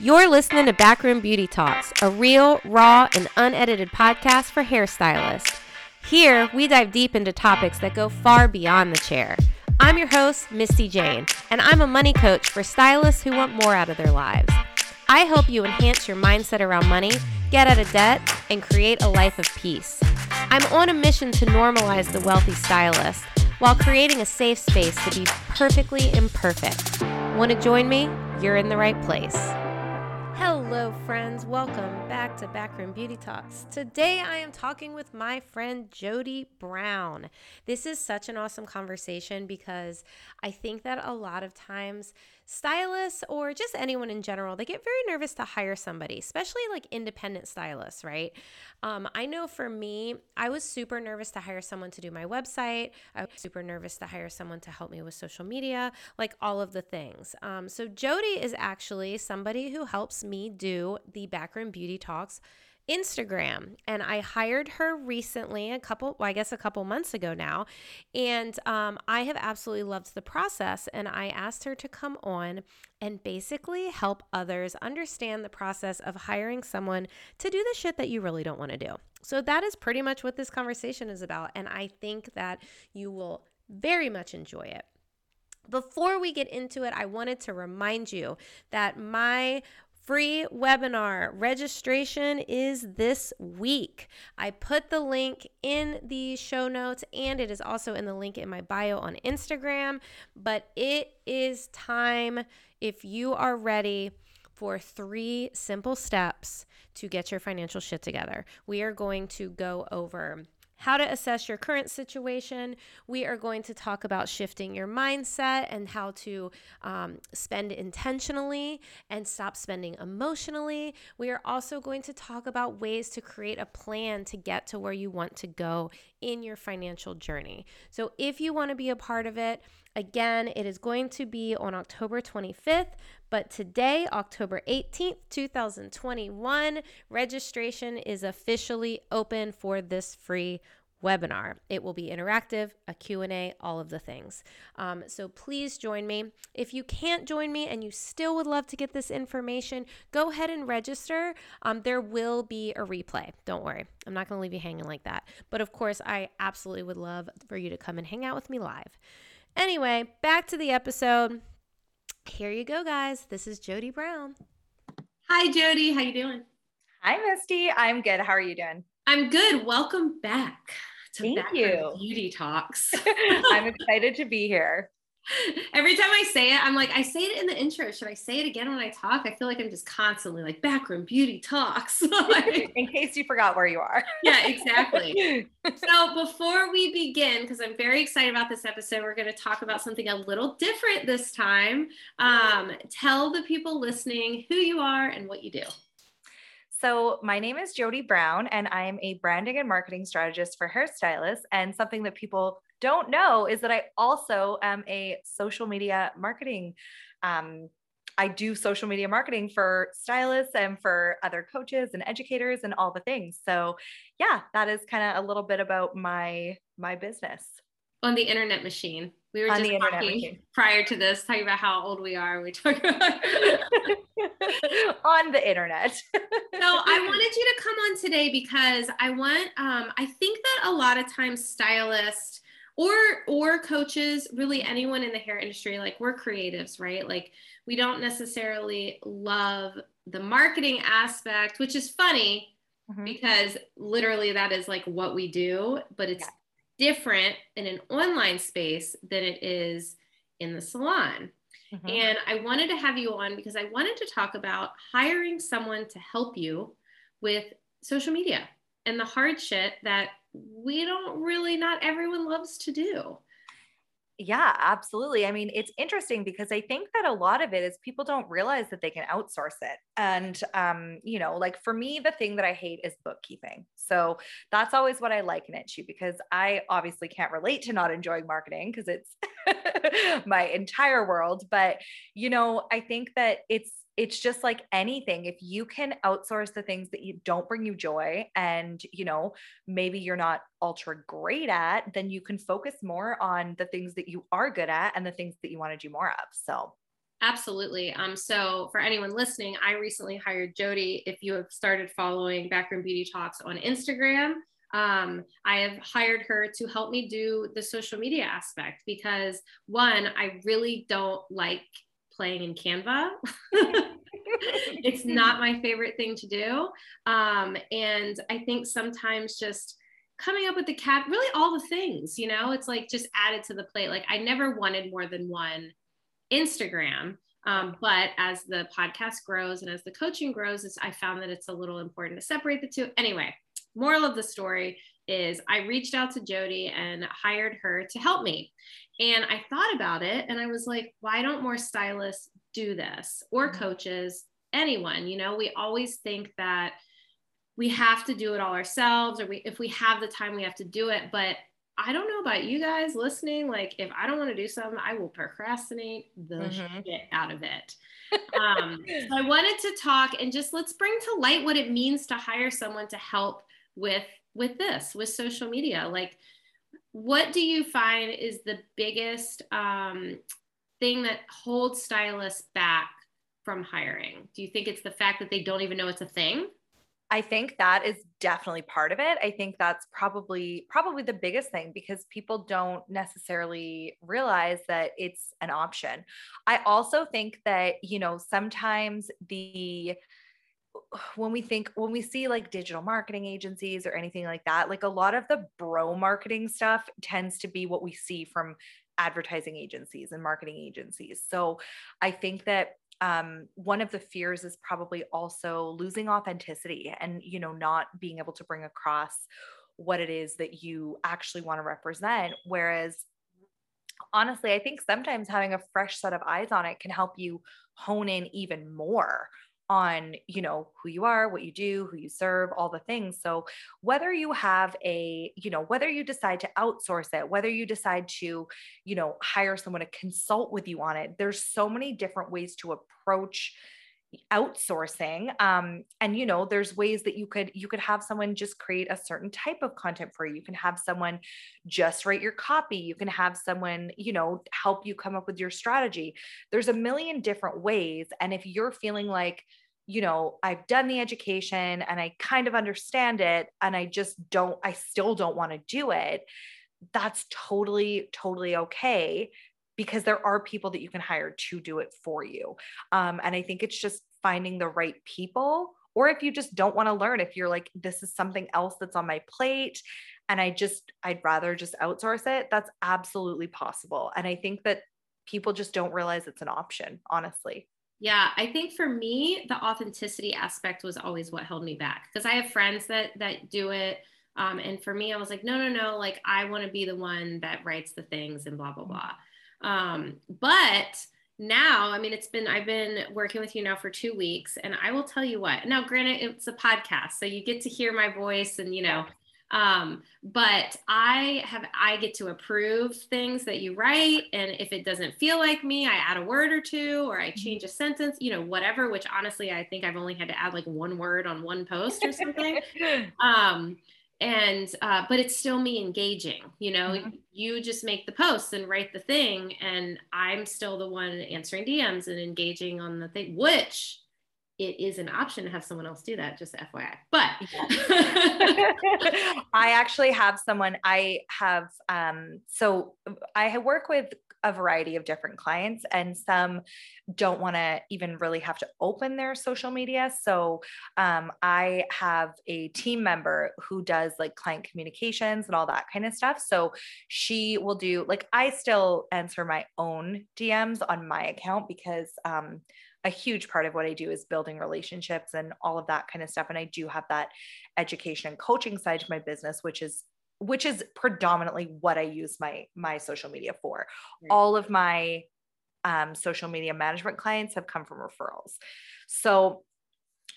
You're listening to Backroom Beauty Talks, a real, raw, and unedited podcast for hairstylists. Here, we dive deep into topics that go far beyond the chair. I'm your host, Misty Jane, and I'm a money coach for stylists who want more out of their lives. I help you enhance your mindset around money, get out of debt, and create a life of peace. I'm on a mission to normalize the wealthy stylist while creating a safe space to be perfectly imperfect. Want to join me? You're in the right place. Hello, friends. Welcome back to Backroom Beauty Talks. Today, I am talking with my friend Jodie Brown. This is such an awesome conversation because I think that a lot of times stylists or just anyone in general, they get very nervous to hire somebody, especially like independent stylists, right? Um, I know for me, I was super nervous to hire someone to do my website. I was super nervous to hire someone to help me with social media, like all of the things. Um, so, Jodie is actually somebody who helps me do the Backroom Beauty Talks Instagram. And I hired her recently, a couple, well, I guess a couple months ago now. And um, I have absolutely loved the process. And I asked her to come on and basically help others understand the process of hiring someone to do the shit that you really don't want to do. So that is pretty much what this conversation is about. And I think that you will very much enjoy it. Before we get into it, I wanted to remind you that my free webinar registration is this week. I put the link in the show notes and it is also in the link in my bio on Instagram. But it is time if you are ready for three simple steps to get your financial shit together. We are going to go over how to assess your current situation. We are going to talk about shifting your mindset and how to um, spend intentionally and stop spending emotionally. We are also going to talk about ways to create a plan to get to where you want to go in your financial journey. So, if you want to be a part of it, Again, it is going to be on October 25th, but today, October 18th, 2021, registration is officially open for this free webinar. It will be interactive, a Q&A, all of the things. Um, so please join me. If you can't join me and you still would love to get this information, go ahead and register. Um, there will be a replay. Don't worry. I'm not going to leave you hanging like that. But of course, I absolutely would love for you to come and hang out with me live. Anyway, back to the episode. Here you go, guys. This is Jodie Brown. Hi, Jodie. How you doing? Hi, Misty. I'm good. How are you doing? I'm good. Welcome back to Thank you. Beauty Talks. I'm excited to be here. Every time I say it, I'm like, I say it in the intro. Should I say it again when I talk? I feel like I'm just constantly like backroom beauty talks. in case you forgot where you are. yeah, exactly. so before we begin, because I'm very excited about this episode, we're going to talk about something a little different this time. Um, tell the people listening who you are and what you do. So, my name is Jodie Brown, and I'm a branding and marketing strategist for hairstylists. And something that people don't know is that I also am a social media marketing. Um, I do social media marketing for stylists and for other coaches and educators and all the things. So, yeah, that is kind of a little bit about my my business on the internet machine. We were On just talking prior to this, talking about how old we are. We talk about. on the internet. so I wanted you to come on today because I want. Um, I think that a lot of times stylists or or coaches, really anyone in the hair industry, like we're creatives, right? Like we don't necessarily love the marketing aspect, which is funny Mhm. because literally that is like what we do, but it's different in an online space than it is in the salon. Mhm. And I wanted to have you on because I wanted to talk about hiring someone to help you with social media and the hard shit that we don't really, not everyone loves to do. Yeah, absolutely. I mean, it's interesting because I think that a lot of it is people don't realize that they can outsource it. And um, you know, like for me, the thing that I hate is bookkeeping. So that's always what I liken it to because I obviously can't relate to not enjoying marketing because it's my entire world. But you know, I think that it's it's just like anything if you can outsource the things that you don't bring you joy and you know maybe you're not ultra great at then you can focus more on the things that you are good at and the things that you want to do more of so Absolutely. Um, so for anyone listening, I recently hired Jodie. If you have started following Backroom Beauty Talks on Instagram, um, I have hired her to help me do the social media aspect because one, I really don't like playing in Canva. it's not my favorite thing to do. Um, and I think sometimes just coming up with the cap, really all the things, you know, it's like just added to the plate. Like I never wanted more than one Instagram. Um, but as the podcast grows and as the coaching grows, it's, I found that it's a little important to separate the two. Anyway, moral of the story is I reached out to Jodie and hired her to help me. And I thought about it and I was like, why don't more stylists do this or coaches, anyone? You know, we always think that we have to do it all ourselves or we if we have the time we have to do it but i don't know about you guys listening like if i don't want to do something i will procrastinate the Mhm. shit out of it um, so i wanted to talk and just let's bring to light what it means to hire someone to help with with this with social media like what do you find is the biggest um, thing that holds stylists back from hiring do you think it's the fact that they don't even know it's a thing I think that is definitely part of it. I think that's probably probably the biggest thing because people don't necessarily realize that it's an option. I also think that, you know, sometimes the when we think when we see like digital marketing agencies or anything like that, like a lot of the bro marketing stuff tends to be what we see from advertising agencies and marketing agencies. So I think that um, one of the fears is probably also losing authenticity and you know not being able to bring across what it is that you actually want to represent whereas honestly i think sometimes having a fresh set of eyes on it can help you hone in even more on you know who you are what you do who you serve all the things. So whether you have a you know whether you decide to outsource it whether you decide to you know hire someone to consult with you on it there's so many different ways to approach outsourcing um and you know there's ways that you could you could have someone just create a certain type of content for you. You can have someone just write your copy. You can have someone you know help you come up with your strategy. There's a million different ways and if you're feeling like you know i've done the education and i kind of understand it and i just don't i still don't want to do it that's totally totally okay because there are people that you can hire to do it for you. Um, and I think it's just finding the right people. Or if you just don't want to learn, if you're like, this is something else that's on my plate and I just, I'd rather just outsource it, that's absolutely possible. And I think that people just don't realize it's an option, honestly. Yeah, I think for me, the authenticity aspect was always what held me back because I have friends that that do it. Um, and for me, I was like, no, no, no, like I want to be the one that writes the things and blah, blah, blah. Um, but now, I mean, it's been, I've been working with you now for two weeks, and I will tell you what. Now, granted, it's a podcast, so you get to hear my voice and, you know, um, but I have, I get to approve things that you write. And if it doesn't feel like me, I add a word or two, or I change a sentence, you know, whatever, which honestly, I think I've only had to add like one word on one post or something. um, and uh, but it's still me engaging you know mm-hmm. you just make the posts and write the thing and i'm still the one answering dms and engaging on the thing which it is an option to have someone else do that just fyi but i actually have someone i have um so i work with a variety of different clients and some don't want to even really have to open their social media so um, i have a team member who does like client communications and all that kind of stuff so she will do like i still answer my own dms on my account because um, a huge part of what I do is building relationships and all of that kind of stuff. And I do have that education and coaching side to my business, which is which is predominantly what I use my my social media for. Right. All of my um, social media management clients have come from referrals. So,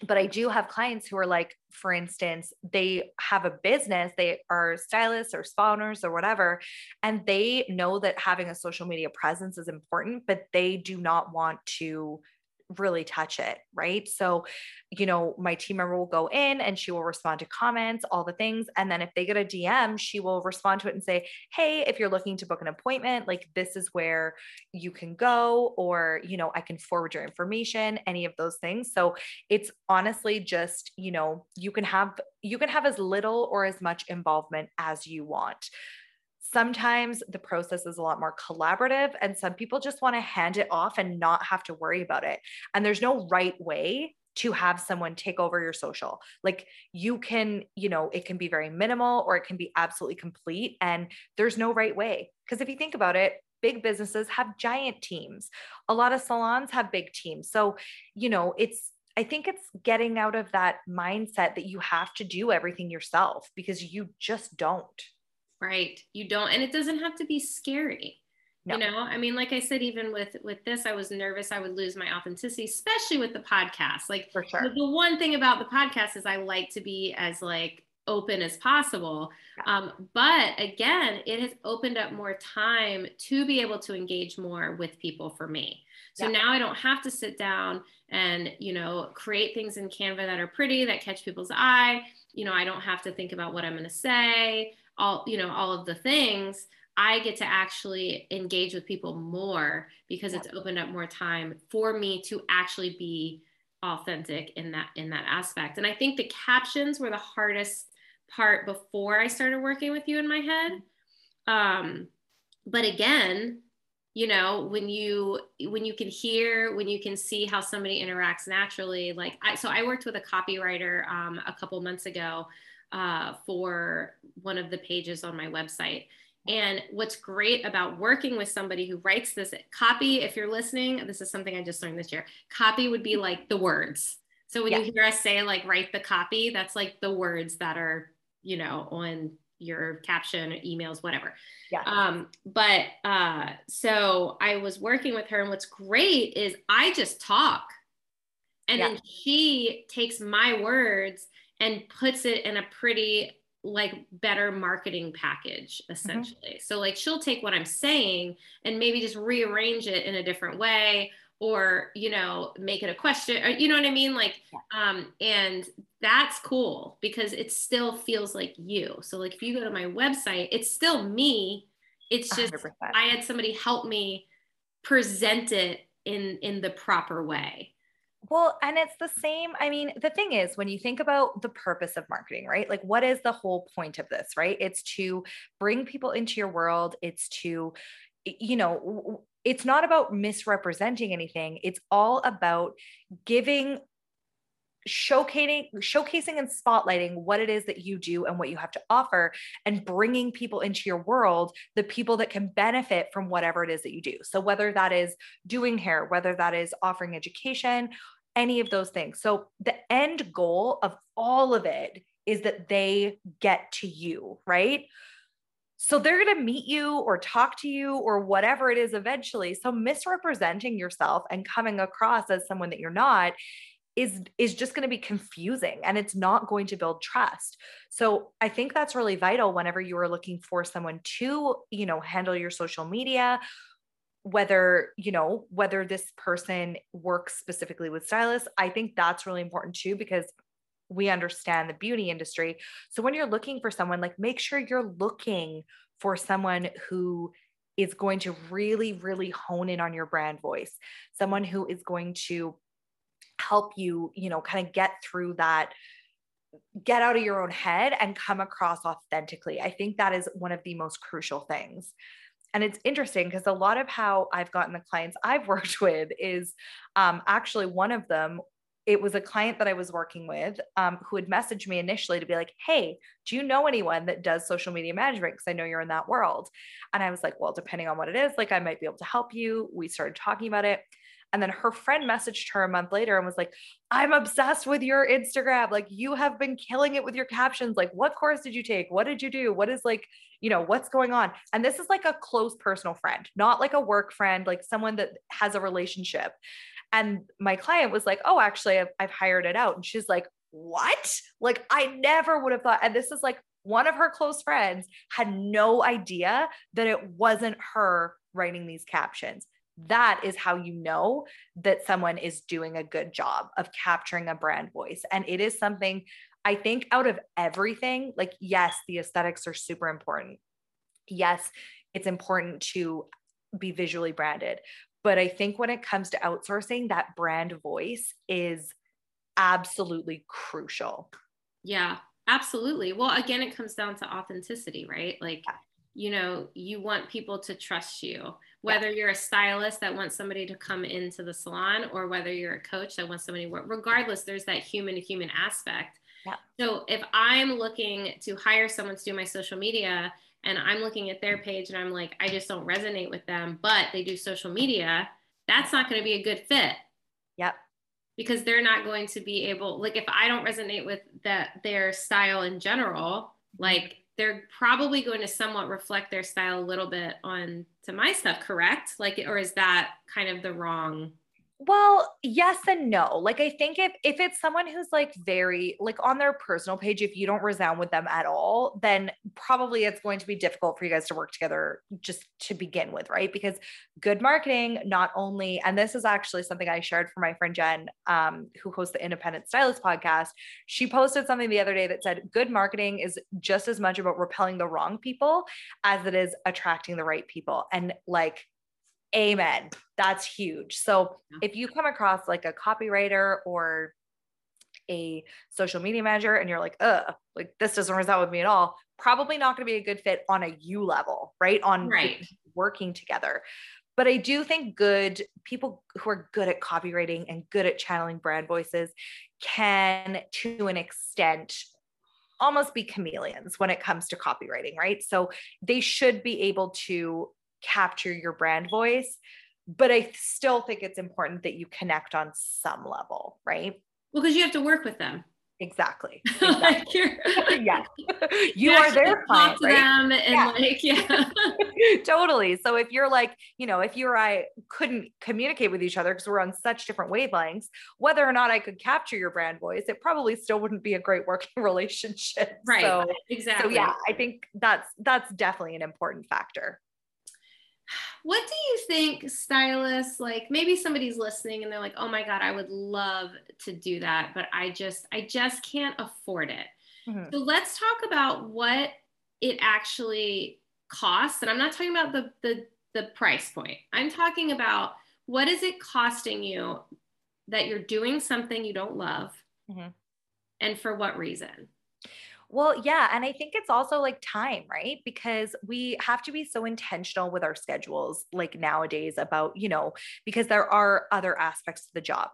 but I do have clients who are like, for instance, they have a business, they are stylists or spa owners or whatever, and they know that having a social media presence is important, but they do not want to really touch it, right? So, you know, my team member will go in and she will respond to comments, all the things. And then if they get a DM, she will respond to it and say, Hey, if you're looking to book an appointment, like this is where you can go, or, you know, I can forward your information, any of those things. So it's honestly just, you know, you can have, you can have as little or as much involvement as you want sometimes the process is a lot more collaborative and some people just want to hand it off and not have to worry about it and there's no right way to have someone take over your social like you can you know it can be very minimal or it can be absolutely complete and there's no right way because if you think about it big businesses have giant teams a lot of salons have big teams so you know it's I think it's getting out of that mindset that you have to do everything yourself because you just don't. Right. You don't, and it doesn't have to be scary. No. You know, I mean, like I said, even with with this, I was nervous I would lose my authenticity, especially with the podcast. Like, for sure. The one thing about the podcast is I like to be as like open as possible. Yeah. Um, but again, it has opened up more time to be able to engage more with people for me. So yeah. now I don't have to sit down and, you know, create things in Canva that are pretty, that catch people's eye. You know, I don't have to think about what I'm going to say all you know all of the things i get to actually engage with people more because yeah. it's opened up more time for me to actually be authentic in that in that aspect and i think the captions were the hardest part before i started working with you in my head um but again you know when you when you can hear when you can see how somebody interacts naturally like i so i worked with a copywriter um, a couple months ago uh, for one of the pages on my website. And what's great about working with somebody who writes this copy, if you're listening, this is something I just learned this year. Copy would be like the words. So when yeah. you hear us say like write the copy, that's like the words that are, you know, on your caption, emails, whatever. Yeah. Um, but uh, so I was working with her, and what's great is I just talk. And yeah. then she takes my words and puts it in a pretty like better marketing package mm-hmm. essentially. Mm-hmm. So like she'll take what I'm saying and maybe just rearrange it in a different way or you know make it a question or you know what I mean like um and that's cool because it still feels like you. So like if you go to my website it's still me. It's just 100%. I had somebody help me present it in in the proper way. Well, and it's the same. I mean, the thing is, when you think about the purpose of marketing, right? Like, what is the whole point of this, right? It's to bring people into your world, it's to, you know, it's not about misrepresenting anything. It's all about giving showcasing showcasing and spotlighting what it is that you do and what you have to offer and bringing people into your world the people that can benefit from whatever it is that you do so whether that is doing hair whether that is offering education any of those things. So the end goal of all of it is that they get to you right? So they're going to meet you or talk to you or whatever it is eventually. So misrepresenting yourself and coming across as someone that you're not is is just going to be confusing and it's not going to build trust. So i think that's really vital whenever you are looking for someone to you know handle your social media whether you know whether this person works specifically with stylists i think that's really important too because we understand the beauty industry. So when you're looking for someone, like make sure you're looking for someone who is going to really, really hone in on your brand voice, someone who is going to help you, you know, kind of get through that get out of your own head and come across authentically. I think that is one of the most crucial things. And it's interesting because a lot of how I've gotten the clients I've worked with is um, actually one of them it was a client that I was working with um, who had messaged me initially to be like, Hey, do you know anyone that does social media management? Because I know you're in that world. And I was like, Well, depending on what it is, like I might be able to help you. We started talking about it. And then her friend messaged her a month later and was like, I'm obsessed with your Instagram. Like, you have been killing it with your captions. Like, what course did you take? What did you do? What is like, you know, what's going on? And this is like a close personal friend, not like a work friend, like someone that has a relationship. And my client was like, Oh, actually, I've, I've hired it out. And she's like, What? Like, I never would have thought. And this is like one of her close friends had no idea that it wasn't her writing these captions. That is how you know that someone is doing a good job of capturing a brand voice. And it is something I think out of everything, like, yes, the aesthetics are super important. Yes, it's important to be visually branded, but I think when it comes to outsourcing, that brand voice is absolutely crucial. Yeah, absolutely. Well, again, it comes down to authenticity, right? Like, yeah. You know, you want people to trust you, whether yeah. you're a stylist that wants somebody to come into the salon or whether you're a coach that wants somebody to work, regardless, there's that human to human aspect. Yeah. So if I'm looking to hire someone to do my social media, and I'm looking at their page and I'm like, I just don't resonate with them, but they do social media, that's not going to be a good fit. Yep. Because they're not going to be able, like, if I don't resonate with that their style in general, mm-hmm. like they're probably going to somewhat reflect their style a little bit on to my stuff, correct? Like, or is that kind of the wrong well, yes and no. Like I think if if it's someone who's like very like on their personal page if you don't resound with them at all, then probably it's going to be difficult for you guys to work together just to begin with, right? Because good marketing not only and this is actually something I shared for my friend Jen um, who hosts the Independent Stylist podcast. She posted something the other day that said good marketing is just as much about repelling the wrong people as it is attracting the right people. And like Amen. That's huge. So if you come across like a copywriter or a social media manager and you're like, uh, like this doesn't resonate with me at all, probably not going to be a good fit on a you level, right? On right. working together. But I do think good people who are good at copywriting and good at channeling brand voices can, to an extent, almost be chameleons when it comes to copywriting, right? So they should be able to capture your brand voice. But I still think it's important that you connect on some level, right? Well, because you have to work with them. Exactly. exactly. like yeah. You, you are their client, right? them and yeah. like, yeah. totally. So if you're like, you know, if you or I couldn't communicate with each other because we're on such different wavelengths, whether or not I could capture your brand voice, it probably still wouldn't be a great working relationship. Right. So, exactly. So yeah, I think that's that's definitely an important factor what do you think stylists like maybe somebody's listening and they're like oh my god i would love to do that but i just i just can't afford it mm-hmm. so let's talk about what it actually costs and i'm not talking about the the the price point i'm talking about what is it costing you that you're doing something you don't love mm-hmm. and for what reason well, yeah. And I think it's also like time, right? Because we have to be so intentional with our schedules, like nowadays, about, you know, because there are other aspects to the job.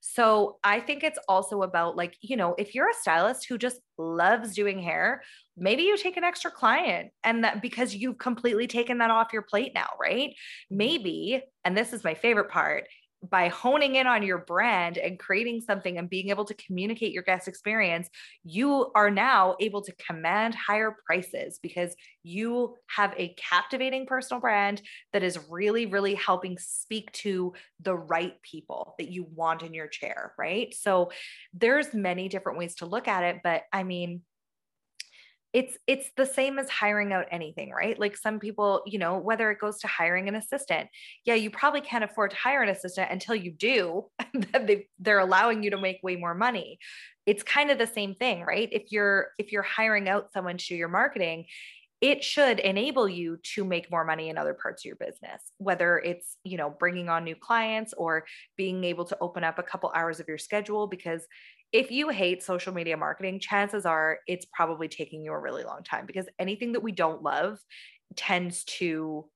So I think it's also about like, you know, if you're a stylist who just loves doing hair, maybe you take an extra client and that because you've completely taken that off your plate now, right? Mm-hmm. Maybe, and this is my favorite part, by honing in on your brand and creating something and being able to communicate your guest experience, you are now able to command higher prices because you have a captivating personal brand that is really, really helping speak to the right people that you want in your chair, right? So there's many different ways to look at it, but I mean, it's it's the same as hiring out anything right? Like some people you know whether it goes to hiring an assistant yeah you probably can't afford to hire an assistant until you do they, they're allowing you to make way more money. It's kind of the same thing right? If you're if you're hiring out someone to do your marketing it should enable you to make more money in other parts of your business whether it's you know bringing on new clients or being able to open up a couple hours of your schedule because if you hate social media marketing chances are it's probably taking you a really long time because anything that we don't love tends to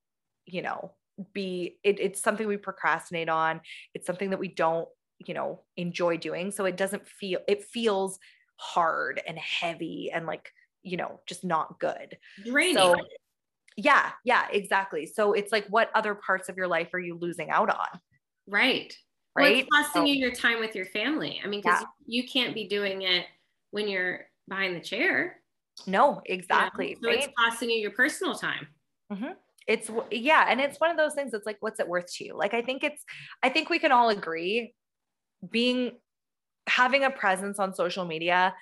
you know be it, it's something we procrastinate on. It's something that we don't you know enjoy doing. So it doesn't feel it feels hard and heavy and like you know, just not good. Draining. So, yeah, yeah, exactly. So it's like, what other parts of your life are you losing out on? Right. Right. Well, it's costing so, you your time with your family. I mean, because yeah. you can't be doing it when you're behind the chair. No, exactly. Know? So right? it's costing you your personal time. Mm-hmm. It's yeah, and it's one of those things. It's like, what's it worth to you? Like, I think it's. I think we can all agree, being having a presence on social media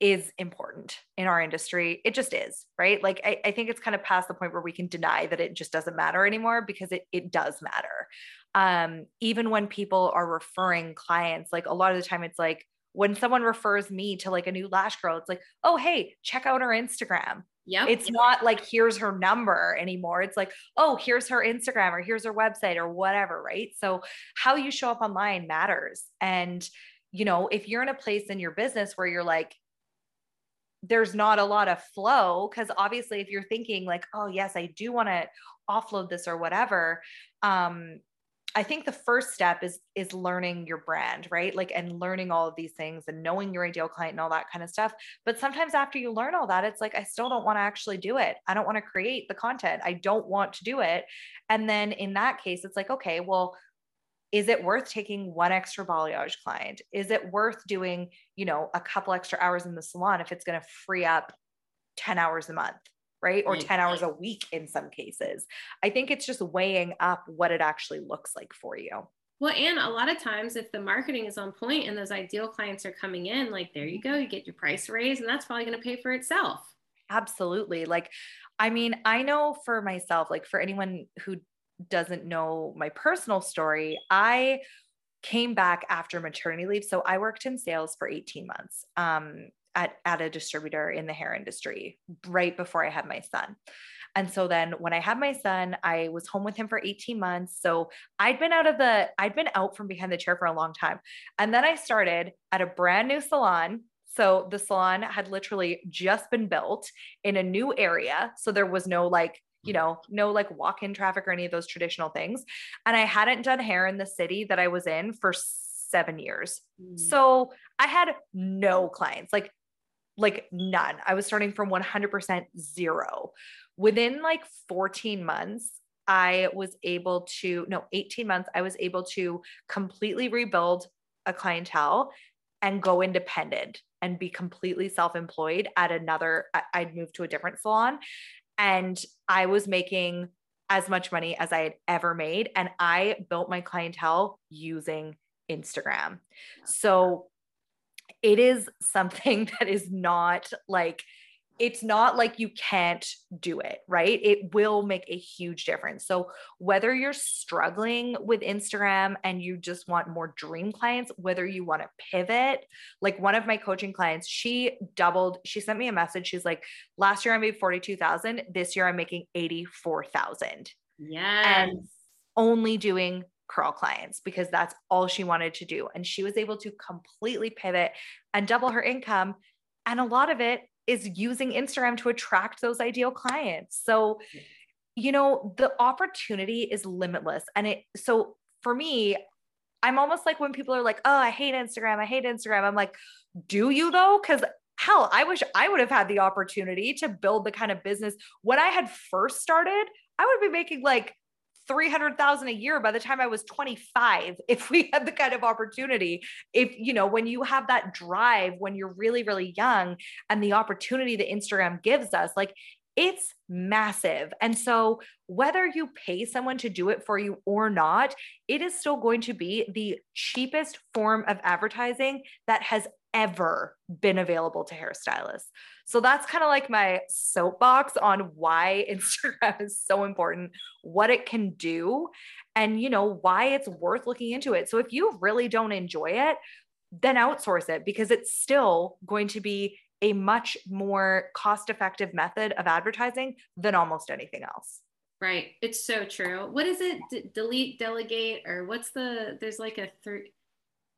is important in our industry. It just is, right? Like I, I, think it's kind of past the point where we can deny that it just doesn't matter anymore because it it does matter. Um, even when people are referring clients, like a lot of the time it's like when someone refers me to like a new lash girl, it's like, oh hey, check out her Instagram. Yeah. It's not like here's her number anymore. It's like, oh, here's her Instagram or here's her website or whatever, right? So how you show up online matters. And you know, if you're in a place in your business where you're like, there's not a lot of flow because obviously if you're thinking like oh yes i do want to offload this or whatever um i think the first step is is learning your brand right? Like and learning all of these things and knowing your ideal client and all that kind of stuff. But sometimes after you learn all that it's like i still don't want to actually do it. I don't want to create the content. I don't want to do it. And then in that case it's like okay well is it worth taking one extra balayage client? Is it worth doing, you know, a couple extra hours in the salon if it's going to free up 10 hours a month, right? Or 10 hours a week in some cases. I think it's just weighing up what it actually looks like for you. Well, and a lot of times, if the marketing is on point and those ideal clients are coming in, like there you go, you get your price raise, and that's probably going to pay for itself. Absolutely. Like, I mean, I know for myself, like for anyone who doesn't know my personal story, I came back after maternity leave. So I worked in sales for 18 months um, at, at a distributor in the hair industry right before I had my son. And so then when I had my son, I was home with him for 18 months. So I'd been out of the, I'd been out from behind the chair for a long time. And then I started at a brand new salon so the salon had literally just been built in a new area. So there was no like you know, no like walk in traffic or any of those traditional things. And I hadn't done hair in the city that I was in for seven years. Mm. So I had no clients, like, like none. I was starting from 100% zero. Within like 14 months, I was able to, no, 18 months, I was able to completely rebuild a clientele and go independent and be completely self-employed at another I'd moved to a different salon and I was making as much money as I had ever made. And I built my clientele using Instagram. So it is something that is not like it's not like you can't do it, right? It will make a huge difference. So, whether you're struggling with Instagram and you just want more dream clients, whether you want to pivot, like one of my coaching clients, she doubled, she sent me a message. She's like, last year I made 42,000. This year I'm making 84,000. Yeah. And only doing curl clients because that's all she wanted to do. And she was able to completely pivot and double her income. And a lot of it is using Instagram to attract those ideal clients. So, you know, the opportunity is limitless. And it, so for me, I'm almost like when people are like, oh, I hate Instagram. I hate Instagram. I'm like, do you though? Because hell, I wish I would have had the opportunity to build the kind of business when I had first started. I would be making like 300,000 a year by the time I was 25 if we had the kind of opportunity if you know when you have that drive when you're really really young and the opportunity that Instagram gives us like it's massive. And so, whether you pay someone to do it for you or not, it is still going to be the cheapest form of advertising that has ever been available to hairstylists. So that's kind of like my soapbox on why Instagram is so important, what it can do, and you know, why it's worth looking into it. So if you really don't enjoy it, then outsource it because it's still going to be a much more cost effective method of advertising than almost anything else. Right. It's so true. What is it? D- delete, delegate, or what's the, there's like a three.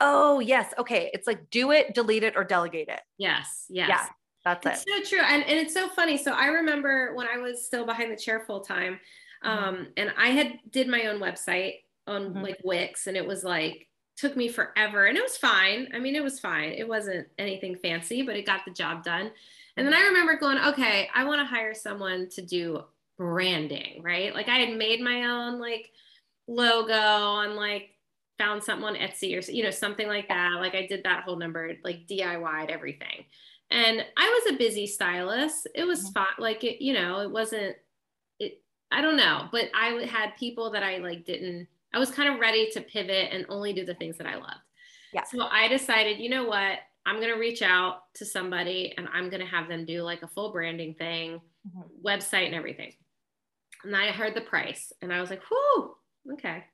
Oh, yes. Okay. It's like do it, delete it, or delegate it. Yes. Yes. Yeah. That's it's it. so true. And, and it's so funny. So I remember when I was still behind the chair full time, Mm-hmm. um, and I had did my own website on Mhm. like Wix, and it was like took me forever, and it was fine. I mean, it was fine. It wasn't anything fancy, but it got the job done. And then I remember going, okay, I want to hire someone to do branding, right? Like I had made my own like logo on like found something on Etsy or you know something like that. Like I did that whole number, like DIY'd everything. And I was a busy stylist. It was Mhm. fine. Like it, you know, it wasn't. It. I don't know, but I had people that I like didn't. I was kind of ready to pivot and only do the things that I loved. Yeah. So I decided, you know what? I'm gonna reach out to somebody and I'm gonna have them do like a full branding thing, Mhm. website and everything. And I heard the price and I was like, whoo, okay.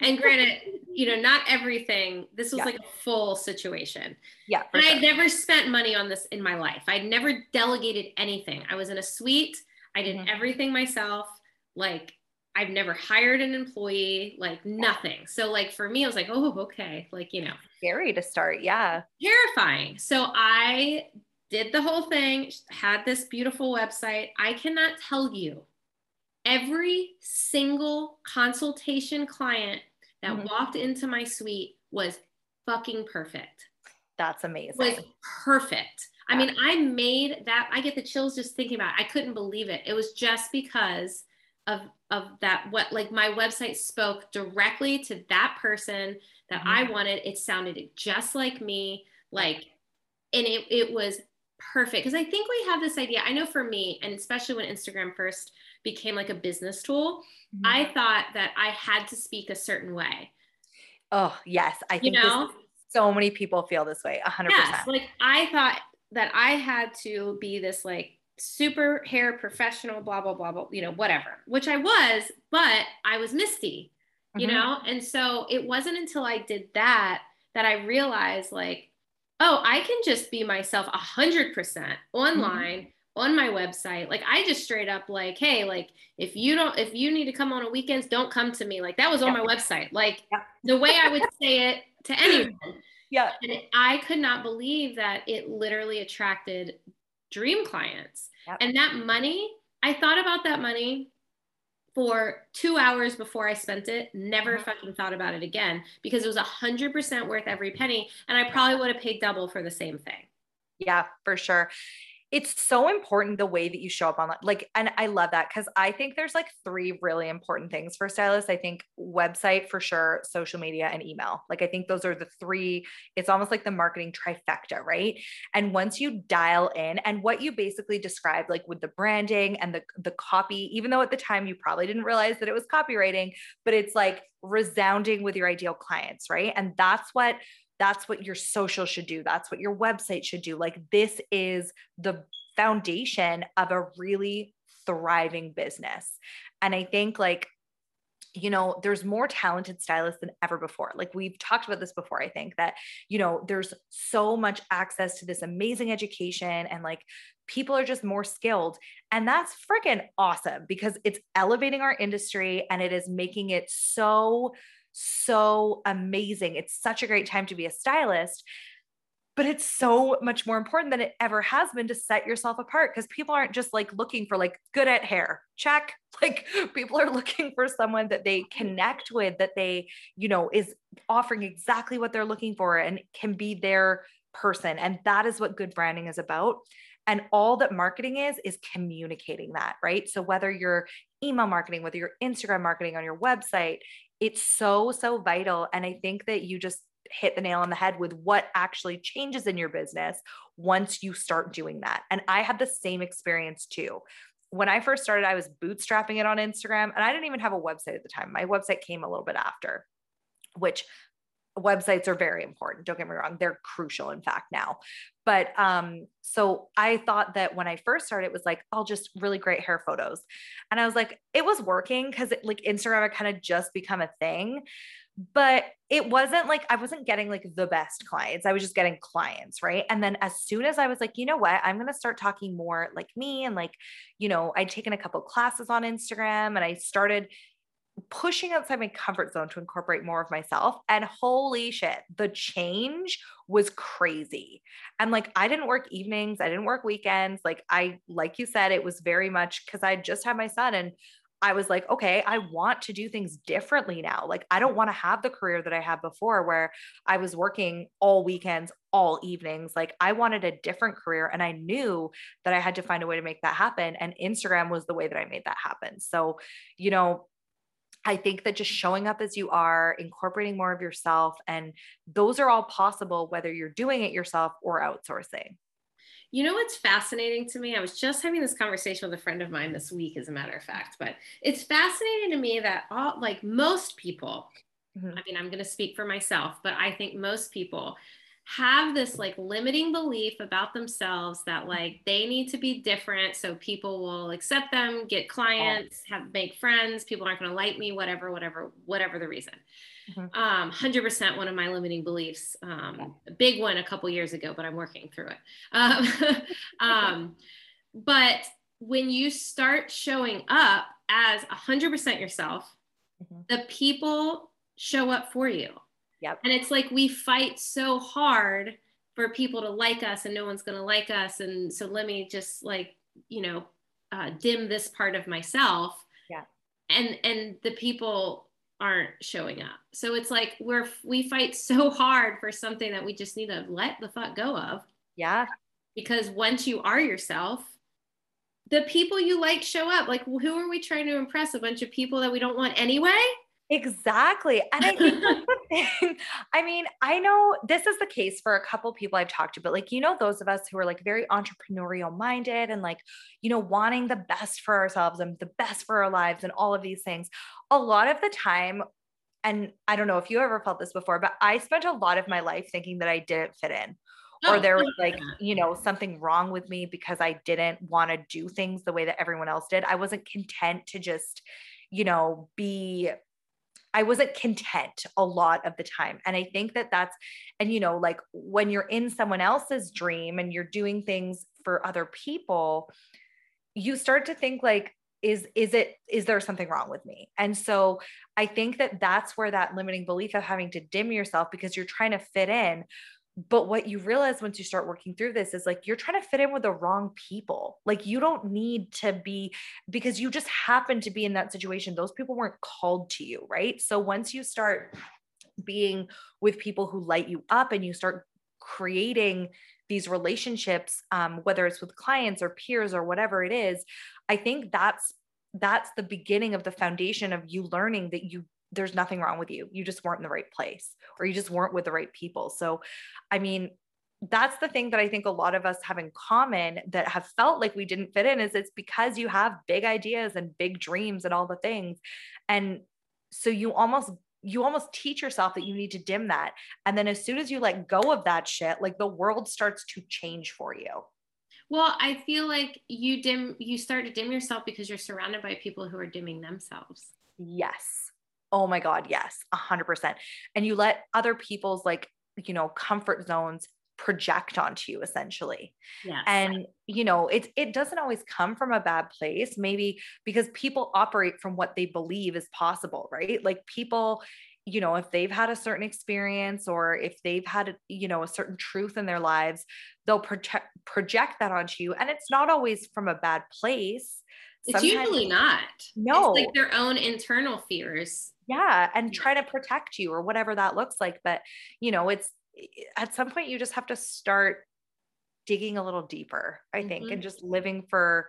And granted, you know, not everything, this was Yeah. like a full situation. Yeah. And sure. I'd never spent money on this in my life. I'd never delegated anything. I was in a suite. I did Mhm. everything myself. Like I've never hired an employee, like nothing. So like for me, I was like, oh, okay. Like, you know, Scary to start. Yeah. terrifying. So I did the whole thing, had this beautiful website. I cannot tell you every single consultation client that Mhm. walked into my suite was fucking perfect That's amazing. was perfect. I mean, I made that. I get the chills just thinking about it. I couldn't believe it. It was just because of of that. What like my website spoke directly to that person that I wanted. It sounded just like me. Like, and it it was perfect because I think we have this idea. I know for me, and especially when Instagram first became like a business tool, Mhm. I thought that I had to speak a certain way. oh, yes. I You think know, this, so many people feel this way. 100%. Yes, like I thought that I had to be this like super hair professional, blah blah blah blah, you know, whatever. Which I was, but I was misty, you Mhm. know. And so it wasn't until I did that that I realized like, oh, I can just be myself a hundred percent online on my website. Like I just straight up like, hey, like if you don't, if you need to come on a weekends, don't come to me. Like that was on Yeah. my website. Like Yeah. the way I would say it to anyone. Yeah. And I could not believe that it literally attracted dream clients. Yep. And that money, I thought about that money for two hours before I spent it. Never Mhm. fucking thought about it again because it was a hundred percent worth every penny. And I probably would have paid double for the same thing. Yeah, for sure. It's so important the way that you show up online. Like, and I love that because I think there's like three really important things for stylists. I think website for sure, social media, and email. Like, I think those are the three. It's almost like the marketing trifecta, right? And once you dial in, and what you basically described, like with the branding and the the copy, even though at the time you probably didn't realize that it was copywriting, but it's like resounding with your ideal clients, right? And that's what that's what your social should do. That's what your website should do. Like, this is the foundation of a really thriving business. And I think, like, you know, there's more talented stylists than ever before. Like, we've talked about this before. I think that, you know, there's so much access to this amazing education and like people are just more skilled. And that's freaking awesome because it's elevating our industry and it is making it so so amazing. It's such a great time to be a stylist. But it's so much more important than it ever has been to set yourself apart because people aren't just like looking for like good at hair. Check. Like people are looking for someone that they connect with, that they, you know, is offering exactly what they're looking for and can be their person. And that is what good branding is about. And all that marketing is, is communicating that, right? So whether you're email marketing, whether you're Instagram marketing on your website, it's so, so vital. And I think that you just hit the nail on the head with what actually changes in your business once you start doing that. And I had the same experience too. When I first started, I was bootstrapping it on Instagram and I didn't even have a website at the time. My website came a little bit after, which websites are very important don't get me wrong they're crucial in fact now but um so i thought that when i first started it was like i'll just really great hair photos and i was like it was working because like instagram had kind of just become a thing but it wasn't like I wasn't getting like the best clients. I was just getting clients, right? And then as soon as I was like, you know what, I'm to start talking more like me and like, you know, I'd taken a couple classes on Instagram and I started pushing outside my comfort zone to incorporate more of myself. And holy shit, the change was crazy. And like, I didn't work evenings, I didn't work weekends. Like, I, like you said, it was very much because I just had my son and I was like, okay, I want to do things differently now. Like, I don't want to have the career that I had before where I was working all weekends, all evenings. Like, I wanted a different career. And I knew that I had to find a way to make that happen. And Instagram was the way that I made that happen. So, you know, I think that just showing up as you are, incorporating more of yourself, and those are all possible whether you're doing it yourself or outsourcing. You know what's fascinating to me? I was just having this conversation with a friend of mine this week, as a matter of fact, but it's fascinating to me that all, like most people, mm-hmm. I mean, I'm going to speak for myself, but I think most people have this like limiting belief about themselves that like they need to be different so people will accept them get clients have make friends people aren't going to like me whatever whatever whatever the reason Mm-hmm. Um, 100% one of my limiting beliefs. Um, a big one a couple years ago, but I'm working through it. Um, um, but when you start showing up as 100% yourself, mm-hmm. the people show up for you. Yep. And it's like we fight so hard for people to like us and no one's going to like us. And so let me just like, you know, uh, dim this part of myself. Yeah. And, and the people aren't showing up. So it's like we're we fight so hard for something that we just need to let the fuck go of. Yeah. Because once you are yourself, the people you like show up. Like who are we trying to impress? A bunch of people that we don't want anyway? Exactly. And I think thing. I mean, I know this is the case for a couple people I've talked to, but like, you know, those of us who are like very entrepreneurial minded and like, you know, wanting the best for ourselves and the best for our lives and all of these things, a lot of the time, and I don't know if you ever felt this before, but I spent a lot of my life thinking that I didn't fit in. or oh, there was like, you know, something wrong with me because I didn't want to do things the way that everyone else did. I wasn't content to just, you know, be I wasn't content a lot of the time. And I think that that's, and you know, like when you're in someone else's dream and you're doing things for other people, you start to think like, is is it is there something wrong with me and so i think that that's where that limiting belief of having to dim yourself because you're trying to fit in but what you realize once you start working through this is like you're trying to fit in with the wrong people. Like you don't need to be because you just happen to be in that situation. Those people weren't called to you, right? So once you start being with people who light you up and you start creating these relationships um, whether it's with clients or peers or whatever it is i think that's that's the beginning of the foundation of you learning that you there's nothing wrong with you. You just weren't in the right place or you just weren't with the right people. So, I mean, that's the thing that I think a lot of us have in common that have felt like we didn't fit in is it's because you have big ideas and big dreams and all the things. And so you almost you almost teach yourself that you need to dim that. And then as soon as you let go of that shit, like the world starts to change for you. Well, I feel like you dim you start to dim yourself because you're surrounded by people who are dimming themselves. Yes. Oh my God, yes, a hundred percent. And you let other people's like, you know, comfort zones project onto you essentially. Yes. And you know, it it doesn't always come from a bad place, maybe because people operate from what they believe is possible, right? Like people, you know, if they've had a certain experience or if they've had, you know, a certain truth in their lives, they'll project project that onto you. And it's not always from a bad place. It's usually not. No. It's like their own internal fears yeah and try to protect you or whatever that looks like but you know it's at some point you just have to start digging a little deeper i mm-hmm. think and mm-hmm. just living for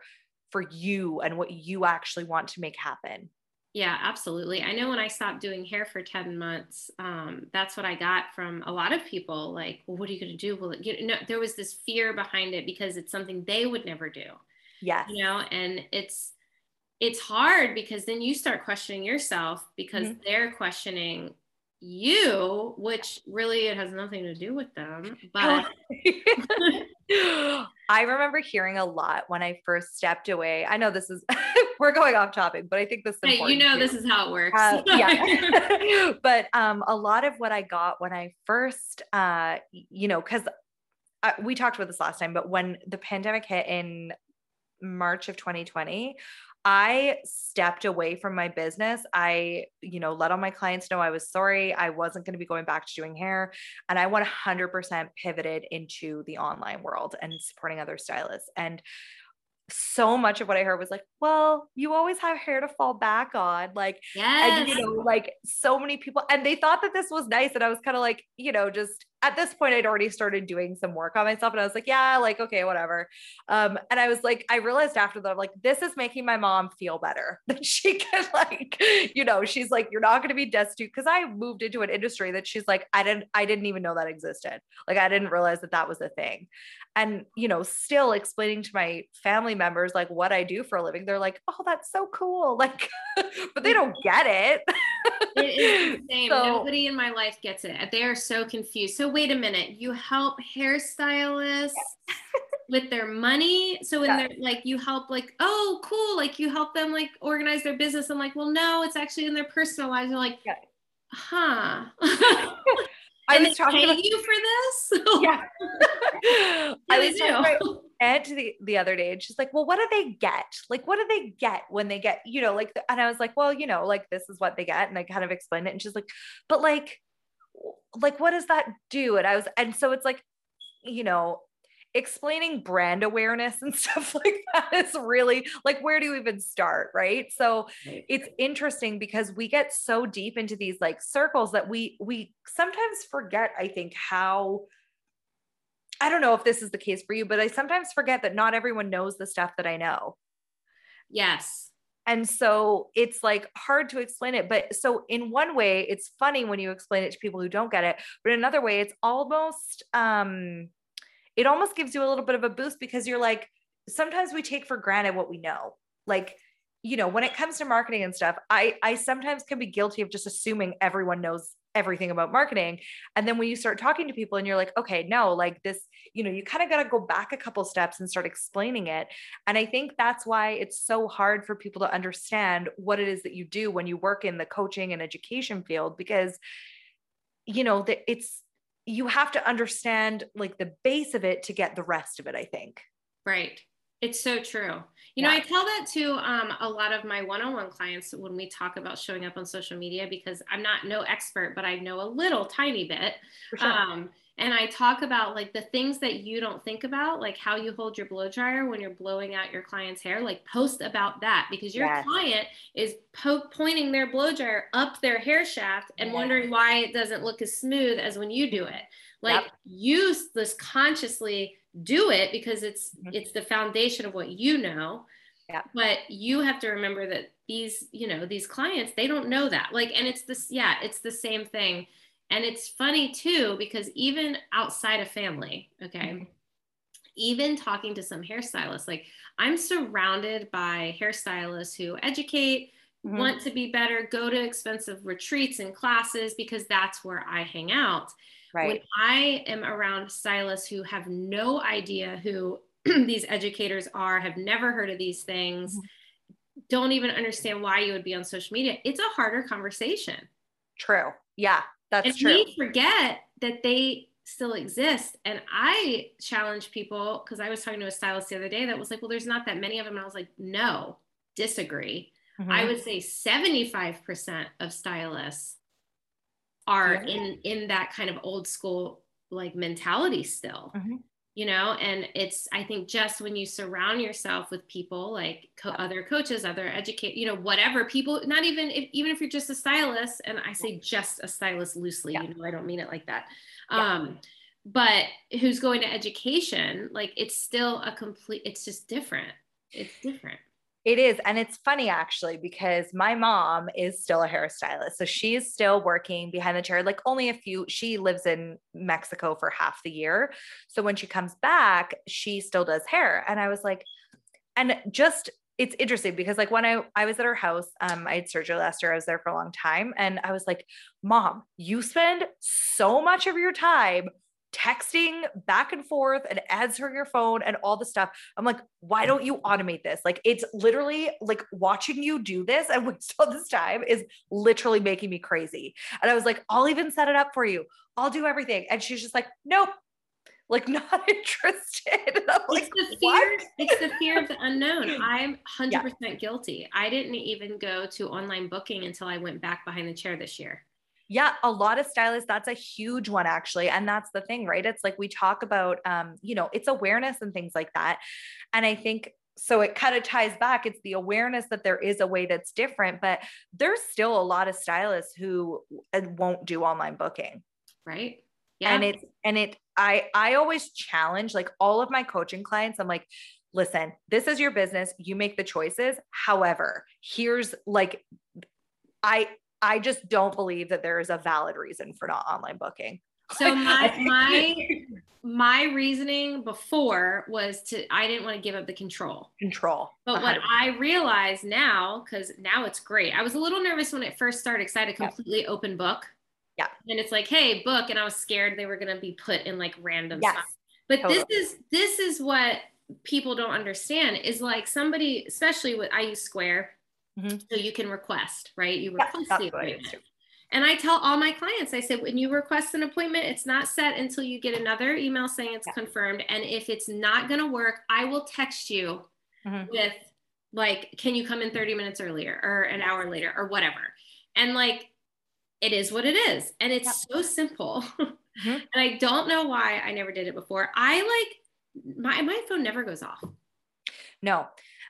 for you and what you actually want to make happen yeah absolutely i know when i stopped doing hair for 10 months um, that's what i got from a lot of people like well what are you going to do well you know there was this fear behind it because it's something they would never do yeah you know and it's it's hard because then you start questioning yourself because mm-hmm. they're questioning you, which really it has nothing to do with them, but I remember hearing a lot when I first stepped away. I know this is we're going off topic, but I think this is hey, you know too. this is how it works. Uh, yeah. but um, a lot of what I got when I first, uh, you know, because we talked about this last time, but when the pandemic hit in March of 2020, I stepped away from my business. I, you know, let all my clients know I was sorry. I wasn't going to be going back to doing hair. And I 100% pivoted into the online world and supporting other stylists. And so much of what I heard was like, well, you always have hair to fall back on. Like, yes. and you know, like so many people, and they thought that this was nice. And I was kind of like, you know, just at this point, I'd already started doing some work on myself. And I was like, yeah, like, okay, whatever. Um, and I was like, I realized after that, like, this is making my mom feel better that she can, like, you know, she's like, you're not going to be destitute. Cause I moved into an industry that she's like, I didn't, I didn't even know that existed. Like, I didn't realize that that was a thing. And, you know, still explaining to my family members, like, what I do for a living, they're like, oh, that's so cool. Like, but they don't get it. it is insane. So, Nobody in my life gets it. They are so confused. So wait a minute. You help hairstylists with their money. So in they're like you help like, oh cool. Like you help them like organize their business. I'm like, well, no, it's actually in their personal lives. You're like, yeah. huh. I was talking about you for this. yeah. I was talking about Ed the, the other day, and she's like, "Well, what do they get? Like, what do they get when they get, you know, like?" And I was like, "Well, you know, like this is what they get," and I kind of explained it, and she's like, "But like, like, what does that do?" And I was, and so it's like, you know, explaining brand awareness and stuff like that is really like where do you even start right so it's interesting because we get so deep into these like circles that we we sometimes forget i think how i don't know if this is the case for you but i sometimes forget that not everyone knows the stuff that i know yes and so it's like hard to explain it but so in one way it's funny when you explain it to people who don't get it but in another way it's almost um it almost gives you a little bit of a boost because you're like, sometimes we take for granted what we know. Like, you know, when it comes to marketing and stuff, I I sometimes can be guilty of just assuming everyone knows everything about marketing. And then when you start talking to people and you're like, okay, no, like this, you know, you kind of got to go back a couple steps and start explaining it. And I think that's why it's so hard for people to understand what it is that you do when you work in the coaching and education field because you know that it's you have to understand like the base of it to get the rest of it, I think. Right. It's so true. You yeah. know, I tell that to um, a lot of my one-on-one clients when we talk about showing up on social media because I'm not no expert, but I know a little tiny bit. Sure. Um, and I talk about like the things that you don't think about, like how you hold your blow dryer when you're blowing out your client's hair. Like post about that because your yes. client is po- pointing their blow dryer up their hair shaft and yes. wondering why it doesn't look as smooth as when you do it. Like yep. use this consciously do it because it's mm-hmm. it's the foundation of what you know. Yeah. But you have to remember that these, you know, these clients, they don't know that. Like, and it's this, yeah, it's the same thing and it's funny too, because even outside of family, okay, mm-hmm. even talking to some hairstylists, like I'm surrounded by hairstylists who educate, mm-hmm. want to be better, go to expensive retreats and classes because that's where I hang out. Right. When I am around stylists who have no idea who these educators are, have never heard of these things, mm-hmm. don't even understand why you would be on social media, it's a harder conversation. True. Yeah. That's and true. We forget that they still exist. And I challenge people because I was talking to a stylist the other day that was like, well, there's not that many of them. And I was like, no, disagree. Mm-hmm. I would say 75% of stylists are yeah. in in that kind of old school like mentality still. Mm-hmm you know and it's i think just when you surround yourself with people like co- other coaches other educate you know whatever people not even if, even if you're just a stylist and i say just a stylist loosely yeah. you know i don't mean it like that yeah. um but who's going to education like it's still a complete it's just different it's different it is. And it's funny actually, because my mom is still a hairstylist. So she is still working behind the chair, like only a few. She lives in Mexico for half the year. So when she comes back, she still does hair. And I was like, and just it's interesting because like when I I was at her house, um, I had surgery last year. I was there for a long time, and I was like, "Mom, you spend so much of your time texting back and forth and answering your phone and all the stuff. I'm like, why don't you automate this? Like, it's literally like watching you do this and waste all this time is literally making me crazy. And I was like, I'll even set it up for you. I'll do everything. And she's just like, nope, like not interested. And I'm like, it's the fear. it's the fear of the unknown. I'm 100% guilty. I didn't even go to online booking until I went back behind the chair this year. Yeah, a lot of stylists, that's a huge one actually. And that's the thing, right? It's like we talk about um, you know, it's awareness and things like that. And I think so it kind of ties back it's the awareness that there is a way that's different but there's still a lot of stylists who won't do online booking Right? Yeah and it's and it i i always challenge like all of my coaching clients i'm like listen this is your business you make the choices however here's like i i just don't believe that there is a valid reason for not online booking So my my my reasoning before was to I didn't want to give up the control. control But what 100%. I realize now, because now it's great. I was a little nervous when it first started because I had a Yeah. completely open book. Yeah. And it's like, hey, book, and I was scared they were gonna be put in like random yes stuff. But totally. this is this is what people don't understand is like somebody, especially with I use Square, Mhm. so you can request, right? You request that's the appointment. And I tell all my clients, I say, when you request an appointment, it's not set until you get another email saying it's Yeah. confirmed. And if it's not going to work, I will text you Mhm. with, like, can you come in 30 minutes earlier or an hour later or whatever? And like, it is what it is. And it's so simple. Mhm. and I don't know why I never did it before. I like, my, my phone never goes off. No.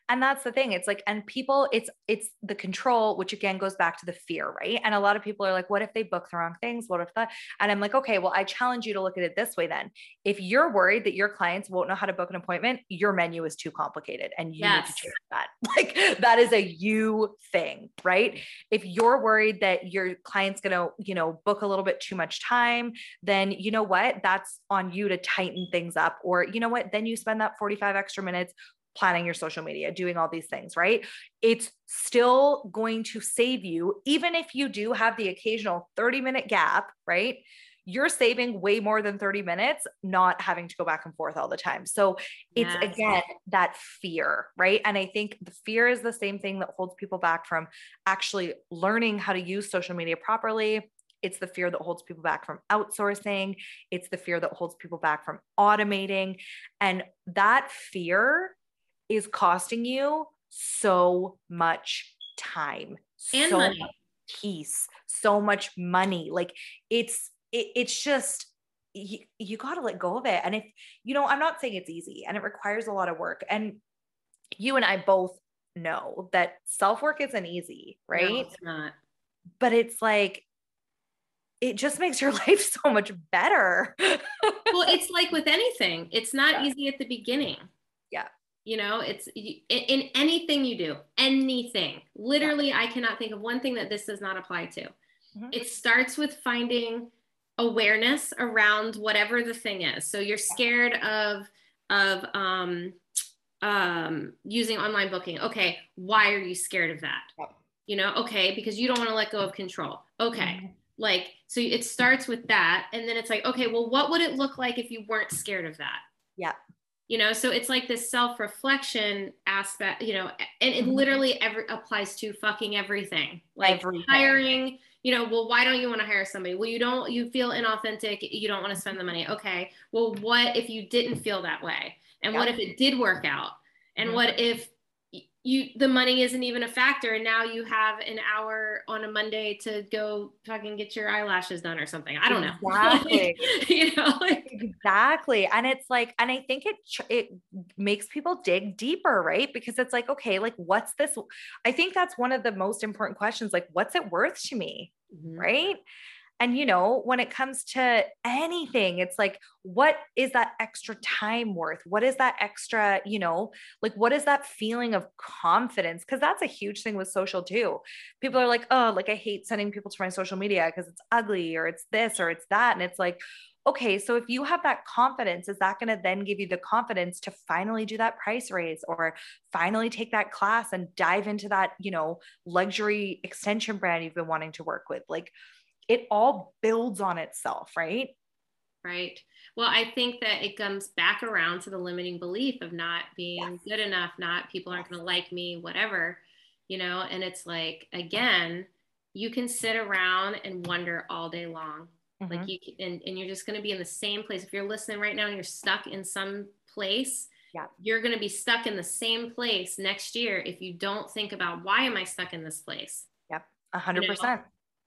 And that's the thing. It's like, and people, it's it's the control, which again goes back to the fear, right? And a lot of people are like, what if they book the wrong things? What if that? And I'm like, okay, well, I challenge you to look at it this way then. If you're worried that your clients won't know how to book an appointment, your menu is too complicated and you need to change that. Like that is a you thing, right? If you're worried that your client's gonna, you know, book a little bit too much time, then you know what? That's on you to tighten things up. Or you know what? Then you spend that 45 extra minutes planning your social media, doing all these things, right? It's still going to save you, even if you do have the occasional 30 minute gap, right? You're saving way more than 30 minutes not having to go back and forth all the time. So it's Yes. again that fear, right? And I think the fear is the same thing that holds people back from actually learning how to use social media properly. It's the fear that holds people back from outsourcing. It's the fear that holds people back from automating. And that fear is costing you so much time And so money. much peace, so much money. Like it's it, it's just you, you got to let go of it. And if you know, I'm not saying it's easy and it requires a lot of work. And you and I both know that self work isn't easy, No, right? it's not. But it's like it just makes your life so much better. well it's like with anything it's not Yeah. easy at the beginning. You know it's in, in anything you do anything. Literally i cannot think of one thing that this does not apply to. Mhm. it starts with finding awareness around whatever the thing is. So you're scared of of um um using online booking. Okay why are you scared of that? You know okay because you don't want to let go of control. Okay Mhm. like so it starts with that and then it's like okay well what would it look like if you weren't scared of that? Yeah. You know so it's like this self-reflection aspect you know and it Mhm. literally every applies to fucking everything. Like Everything. hiring you know well why don't you want to hire somebody? Well you don't you feel inauthentic you don't want to spend the money. Okay well what if you didn't feel that way? And what if it did work out? And Mhm. what if you the money isn't even a factor and now you have an hour on a monday to go fucking get your eyelashes done or something i don't know Exactly. you know like Exactly. And it's like, and I think it it makes people dig deeper, right? Because it's like, okay, like what's this? I think that's one of the most important questions. Like, what's it worth to me? Mhm. Right. And you know, when it comes to anything, it's like, what is that extra time worth? What is that extra, you know, like what is that feeling of confidence? Because that's a huge thing with social too. People are like, oh, like I hate sending people to my social media because it's ugly or it's this or it's that. And it's like, okay, so if you have that confidence, is that going to then give you the confidence to finally do that price raise or finally take that class and dive into that, you know, luxury extension brand you've been wanting to work with? Like it all builds on itself, right? Right. Well, I think that it comes back around to the limiting belief of not being yes. good enough, not people aren't going to like me, whatever, you know, and it's like, again, you can sit around and wonder all day long mm-hmm. like you and, and you're just going to be in the same place if you're listening right now and you're stuck in some place yeah. you're going to be stuck in the same place next year if you don't think about why am i stuck in this place yep 100% you know?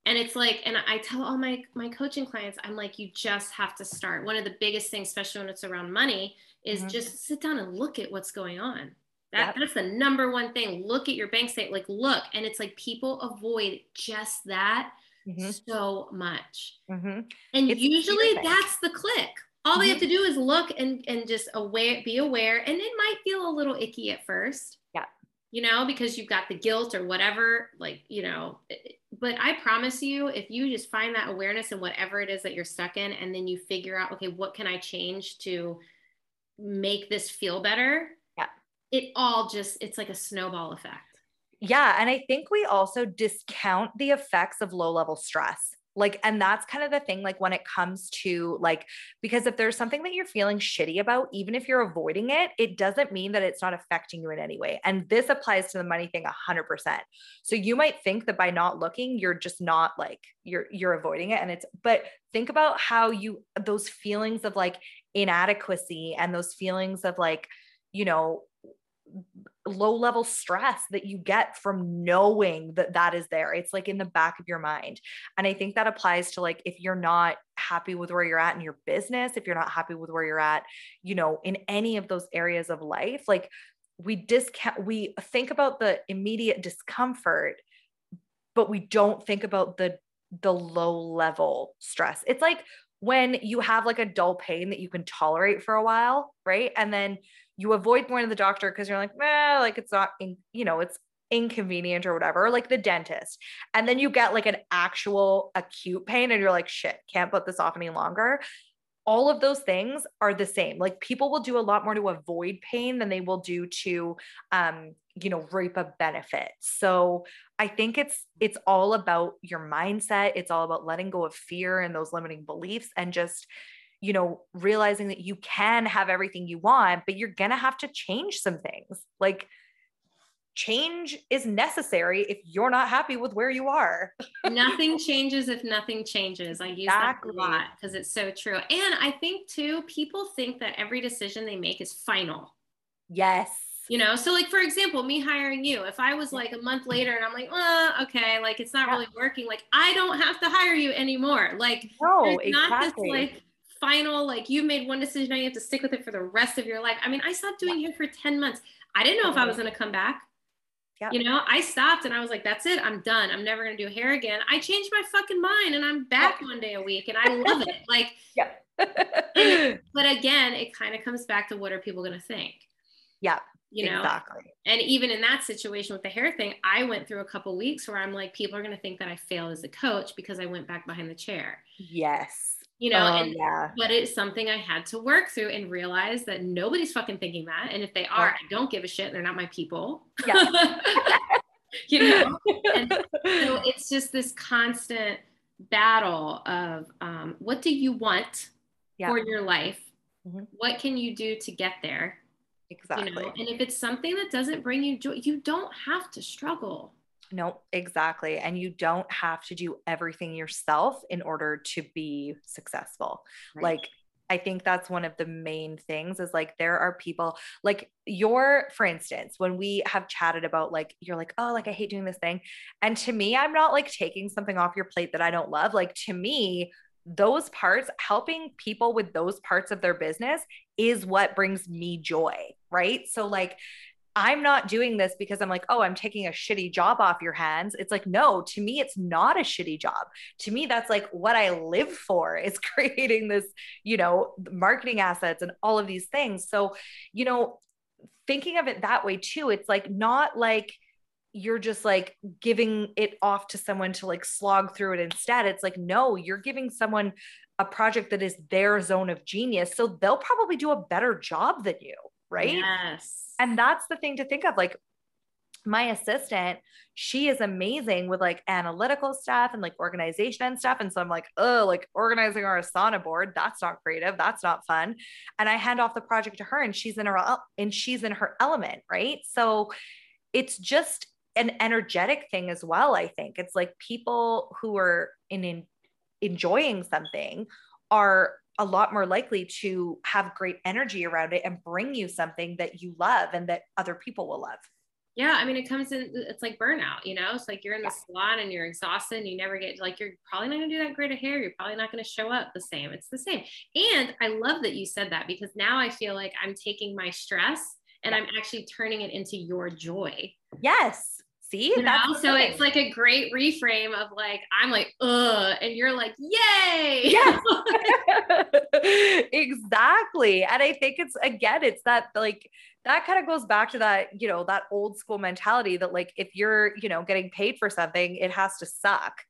And it's like and i tell all my my coaching clients i'm like you just have to start one of the biggest things especially when it's around money is mm-hmm. just sit down and look at what's going on that, yep. that's the number one thing look at your bank statement like look and it's like people avoid just that mm-hmm. so much. Mm-hmm. And it's usually that's the click. All they have mm-hmm. to do is look and, and just aware, be aware. And it might feel a little icky at first. Yeah. You know, because you've got the guilt or whatever, like, you know, but I promise you, if you just find that awareness in whatever it is that you're stuck in, and then you figure out, okay, what can I change to make this feel better? Yeah. It all just, it's like a snowball effect. Yeah. And I think we also discount the effects of low level stress. Like, and that's kind of the thing, like when it comes to like, because if there's something that you're feeling shitty about, even if you're avoiding it, it doesn't mean that it's not affecting you in any way. And this applies to the money thing a hundred percent. So you might think that by not looking, you're just not like, you're, you're avoiding it. And it's, but think about how you, those feelings of like inadequacy and those feelings of like, you know, low level stress that you get from knowing that that is there. It's like in the back of your mind. And I think that applies to like if you're not happy with where you're at in your business, if you're not happy with where you're at, you know, in any of those areas of life, like we discount, we think about the immediate discomfort, but we don't think about the the low level stress. It's like when you have like a dull pain that you can tolerate for a while, right? And then you avoid going to the doctor because you're like, well, like it's not, in, you know, it's inconvenient or whatever, like the dentist. And then you get like an actual acute pain and you're like, shit, can't put this off any longer. All of those things are the same. Like people will do a lot more to avoid pain than they will do to, um, you know, reap a benefit. So I think it's it's all about your mindset. It's all about letting go of fear and those limiting beliefs and just you know, realizing that you can have everything you want, but you're going to have to change some things. Like change is necessary if you're not happy with where you are. nothing changes if nothing changes. I use exactly. that a lot because it's so true. And I think too, people think that every decision they make is final. Yes. You know, so like for example, me hiring you, if I was like a month later and I'm like, well, okay, like it's not yeah. really working, like I don't have to hire you anymore. Like no, exactly. not this like final, like you made one decision, now you have to stick with it for the rest of your life. I mean, I stopped doing hair for 10 months. I didn't know if I was going to come back. Yep. You know, I stopped and I was like, that's it. I'm done. I'm never going to do hair again. I changed my fucking mind and I'm back yep. one day a week and I love it. Like, yeah. but again, it kind of comes back to what are people going to think? Yeah. You know, exactly. And even in that situation with the hair thing, I went through a couple weeks where I'm like, people are going to think that I failed as a coach because I went back behind the chair. Yes you know, oh, and, yeah. but it's something I had to work through and realize that nobody's fucking thinking that. And if they are, I don't give a shit. They're not my people. Yeah. you know, and so it's just this constant battle of um, what do you want yeah. for your life? Mm-hmm. What can you do to get there? Exactly. You know? And if it's something that doesn't bring you joy, you don't have to struggle. No, exactly. And you don't have to do everything yourself in order to be successful. Right. Like, I think that's one of the main things is like there are people like your, for instance, when we have chatted about like, you're like, oh, like I hate doing this thing. And to me, I'm not like taking something off your plate that I don't love. Like to me, those parts, helping people with those parts of their business is what brings me joy. Right. So, like, I'm not doing this because I'm like, oh, I'm taking a shitty job off your hands. It's like, no, to me, it's not a shitty job. To me, that's like what I live for is creating this, you know, marketing assets and all of these things. So, you know, thinking of it that way too, it's like not like, you're just like giving it off to someone to like slog through it instead. It's like, no, you're giving someone a project that is their zone of genius. So they'll probably do a better job than you. Right. Yes. And that's the thing to think of. Like, my assistant, she is amazing with like analytical stuff and like organization and stuff. And so I'm like, oh, like organizing our Asana board, that's not creative, that's not fun. And I hand off the project to her and she's in her and she's in her element, right? So it's just an energetic thing as well, I think. It's like people who are in, in enjoying something are a lot more likely to have great energy around it and bring you something that you love and that other people will love. Yeah, I mean, it comes in, it's like burnout, you know? It's like you're in the salon and you're exhausted and you never get, like, you're probably not gonna do that great of hair. You're probably not gonna show up the same. It's the same. And I love that you said that because now I feel like I'm taking my stress and I'm actually turning it into your joy. Yes. See, you know, so it's like a great reframe of like, I'm like, ugh, and you're like, yay. Yeah. exactly. And I think it's again, it's that like that kind of goes back to that, you know, that old school mentality that like if you're, you know, getting paid for something, it has to suck.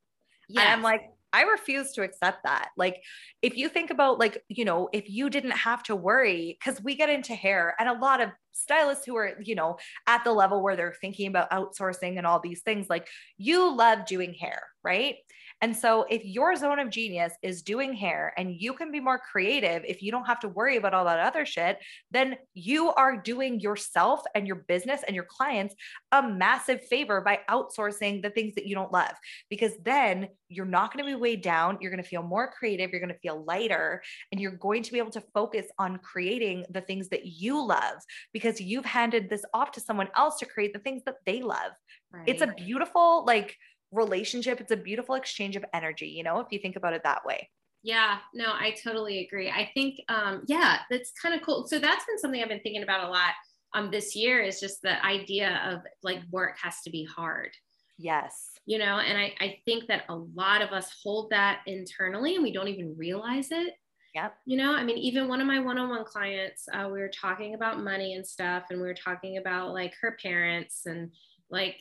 Yeah. And I'm like, I refuse to accept that. Like, if you think about, like, you know, if you didn't have to worry, because we get into hair and a lot of stylists who are, you know, at the level where they're thinking about outsourcing and all these things, like, you love doing hair, right? And so, if your zone of genius is doing hair and you can be more creative, if you don't have to worry about all that other shit, then you are doing yourself and your business and your clients a massive favor by outsourcing the things that you don't love. Because then you're not going to be weighed down. You're going to feel more creative. You're going to feel lighter. And you're going to be able to focus on creating the things that you love because you've handed this off to someone else to create the things that they love. Right. It's a beautiful, like, relationship. It's a beautiful exchange of energy, you know, if you think about it that way. Yeah, no, I totally agree. I think, um, yeah, that's kind of cool. So that's been something I've been thinking about a lot um, this year is just the idea of like work has to be hard. Yes. You know, and I, I think that a lot of us hold that internally and we don't even realize it. Yep. You know, I mean, even one of my one on one clients, uh, we were talking about money and stuff, and we were talking about like her parents and like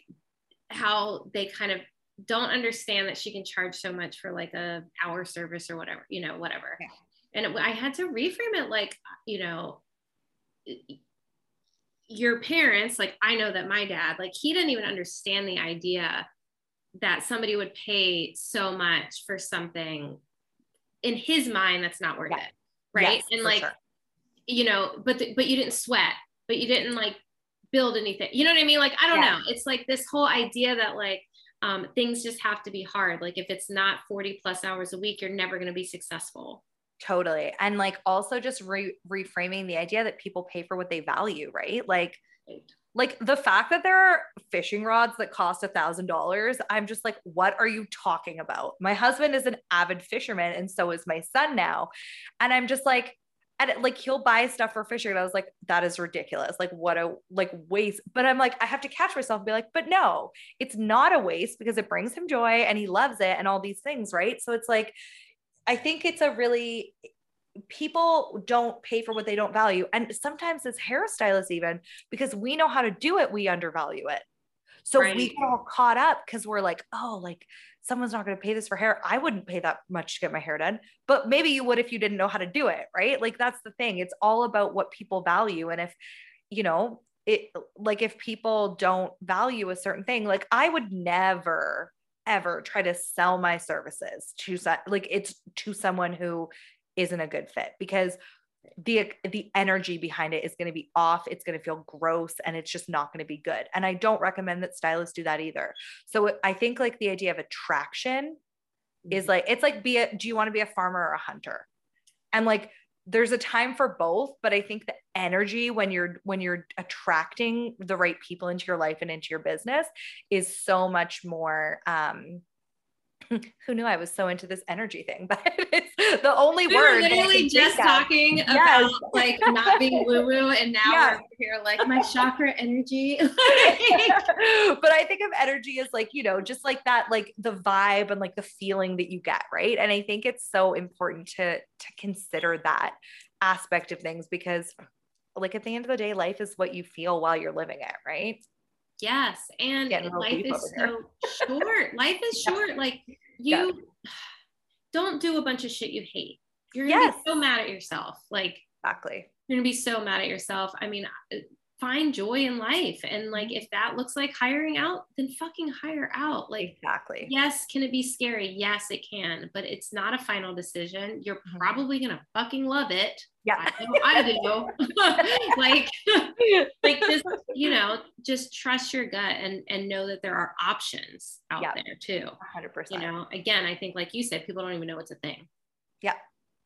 how they kind of don't understand that she can charge so much for like a hour service or whatever, you know, whatever. Yeah. And it, I had to reframe it like, you know, your parents, like I know that my dad, like he didn't even understand the idea that somebody would pay so much for something in his mind that's not worth yeah. it. Right. Yes, and like, sure. you know, but, the, but you didn't sweat, but you didn't like build anything. You know what I mean? Like, I don't yeah. know. It's like this whole idea that like, um, things just have to be hard. Like if it's not 40 plus hours a week, you're never going to be successful. Totally. And like also just re- reframing the idea that people pay for what they value, right? Like, right. Like the fact that there are fishing rods that cost a thousand dollars, I'm just like, what are you talking about? My husband is an avid fisherman, and so is my son now. And I'm just like, and like he'll buy stuff for fishing and i was like that is ridiculous like what a like waste but i'm like i have to catch myself and be like but no it's not a waste because it brings him joy and he loves it and all these things right so it's like i think it's a really people don't pay for what they don't value and sometimes as hairstylists even because we know how to do it we undervalue it so right. we get all caught up because we're like oh like someone's not going to pay this for hair. I wouldn't pay that much to get my hair done, but maybe you would if you didn't know how to do it, right? Like that's the thing. It's all about what people value. And if, you know, it like if people don't value a certain thing, like I would never ever try to sell my services to like it's to someone who isn't a good fit because the the energy behind it is going to be off it's going to feel gross and it's just not going to be good. And i don't recommend that stylists do that either. So i think like the idea of attraction is mm-hmm. like it's like be a do you want to be a farmer or a hunter? And like there's a time for both but i think the energy when you're when you're attracting the right people into your life and into your business is so much more um who knew I was so into this energy thing, but it's the only we word. We're literally just talking yes. about like not being woo woo, and now yes. we're here like my chakra energy. but I think of energy as like, you know, just like that, like the vibe and like the feeling that you get, right? And I think it's so important to to consider that aspect of things because like at the end of the day, life is what you feel while you're living it, right? Yes. And life is so short. Life is Yeah. short. Like Yeah. you don't do a bunch of shit you hate. You're gonna Yes. be so mad at yourself. Like Exactly. you're gonna be so mad at yourself. I mean, uh, find joy in life. And like if that looks like hiring out, then fucking hire out. Like Exactly. yes, can it be scary? Yes, it can, but it's not a final decision. You're Mhm. probably gonna fucking love it. Yeah. I know I do. like like just you know just trust your gut and and know that there are options out Yeah. there too 100%. you know again i think like you said people don't even know it's a thing Yeah,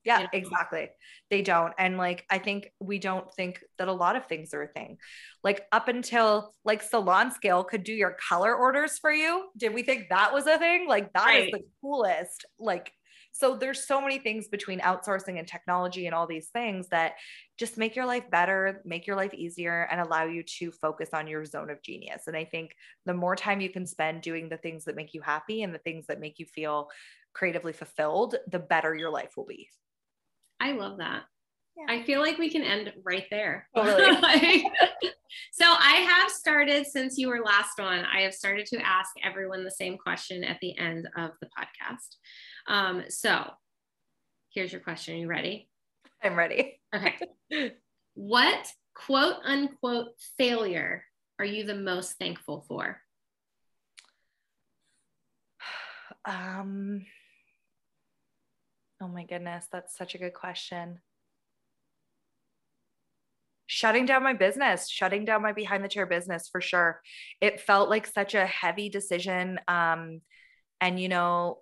you know? exactly. They don't. And like, I think we don't think that a lot of things are a thing. Like, up until like Salon Scale could do your color orders for you. Did we think that was a thing? Like, that is Right. the coolest. Like, so there's so many things between outsourcing and technology and all these things that just make your life better, make your life easier, and allow you to focus on your zone of genius. And I think the more time you can spend doing the things that make you happy and the things that make you feel creatively fulfilled, the better your life will be. I love that Yeah. i feel like we can end right there Totally. Like, so i have started since you were last on i have started to ask everyone the same question at the end of the podcast um, so here's your question are you ready I'm ready. Okay. what quote unquote failure are you the most thankful for? Um, oh my goodness, that's such a good question. Shutting down my business, shutting down my behind the chair business for sure. It felt like such a heavy decision. Um, and, you know,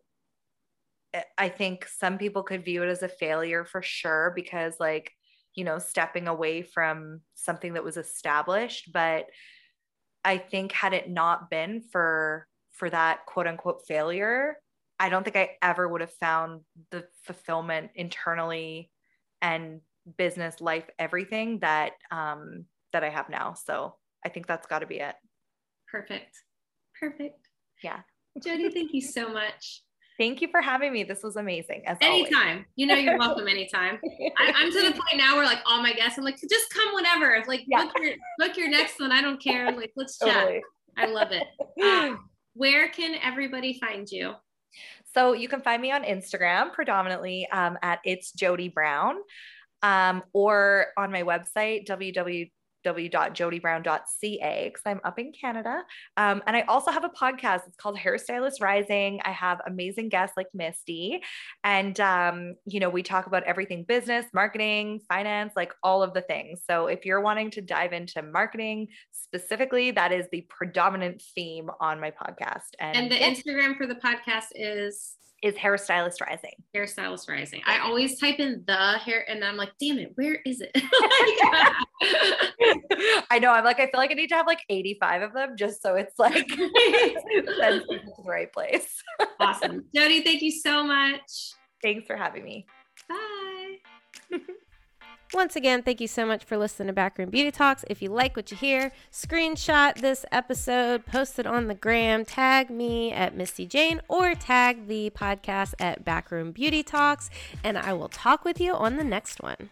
I- think some people could view it as a failure for sure because, like, you know, stepping away from something that was established. But I think had it not been for for that quote unquote failure, I don't think I ever would have found the fulfillment internally and business life everything that um that I have now. So I think that's got to be it. Perfect. Perfect. Yeah. Jodie, thank you so much. Thank you for having me. This was amazing. As always. Anytime. You know you're welcome anytime. I, I'm to the point now where like all my guests, I'm like, just come whenever. Like Yeah. book your book your next one. I don't care. Like let's chat. Totally. I love it. Um, where can everybody find you? So you can find me on Instagram predominantly um, at it's Jodie Brown, um, or on my website www.jodybrown.ca because I'm up in Canada. Um, and I also have a podcast. It's called Hairstylist Rising. I have amazing guests like Misty, and um, you know we talk about everything business, marketing, finance, like all of the things. So if you're wanting to dive into marketing specifically, that is the predominant theme on my podcast. And, And the yeah, Instagram for the podcast is is Hairstylist Rising. hairstylist rising. I always type in the hair and I'm like, damn it, where is it? I know. I'm like, I feel like I need to have like 85 of them just so it's like sends people to the right place. awesome. Jodie, thank you so much. Thanks for having me. Bye. Once again, thank you so much for listening to Backroom Beauty Talks. If you like what you hear, screenshot this episode, post it on the gram, tag me at Misty Jane, or tag the podcast at Backroom Beauty Talks, and I will talk with you on the next one.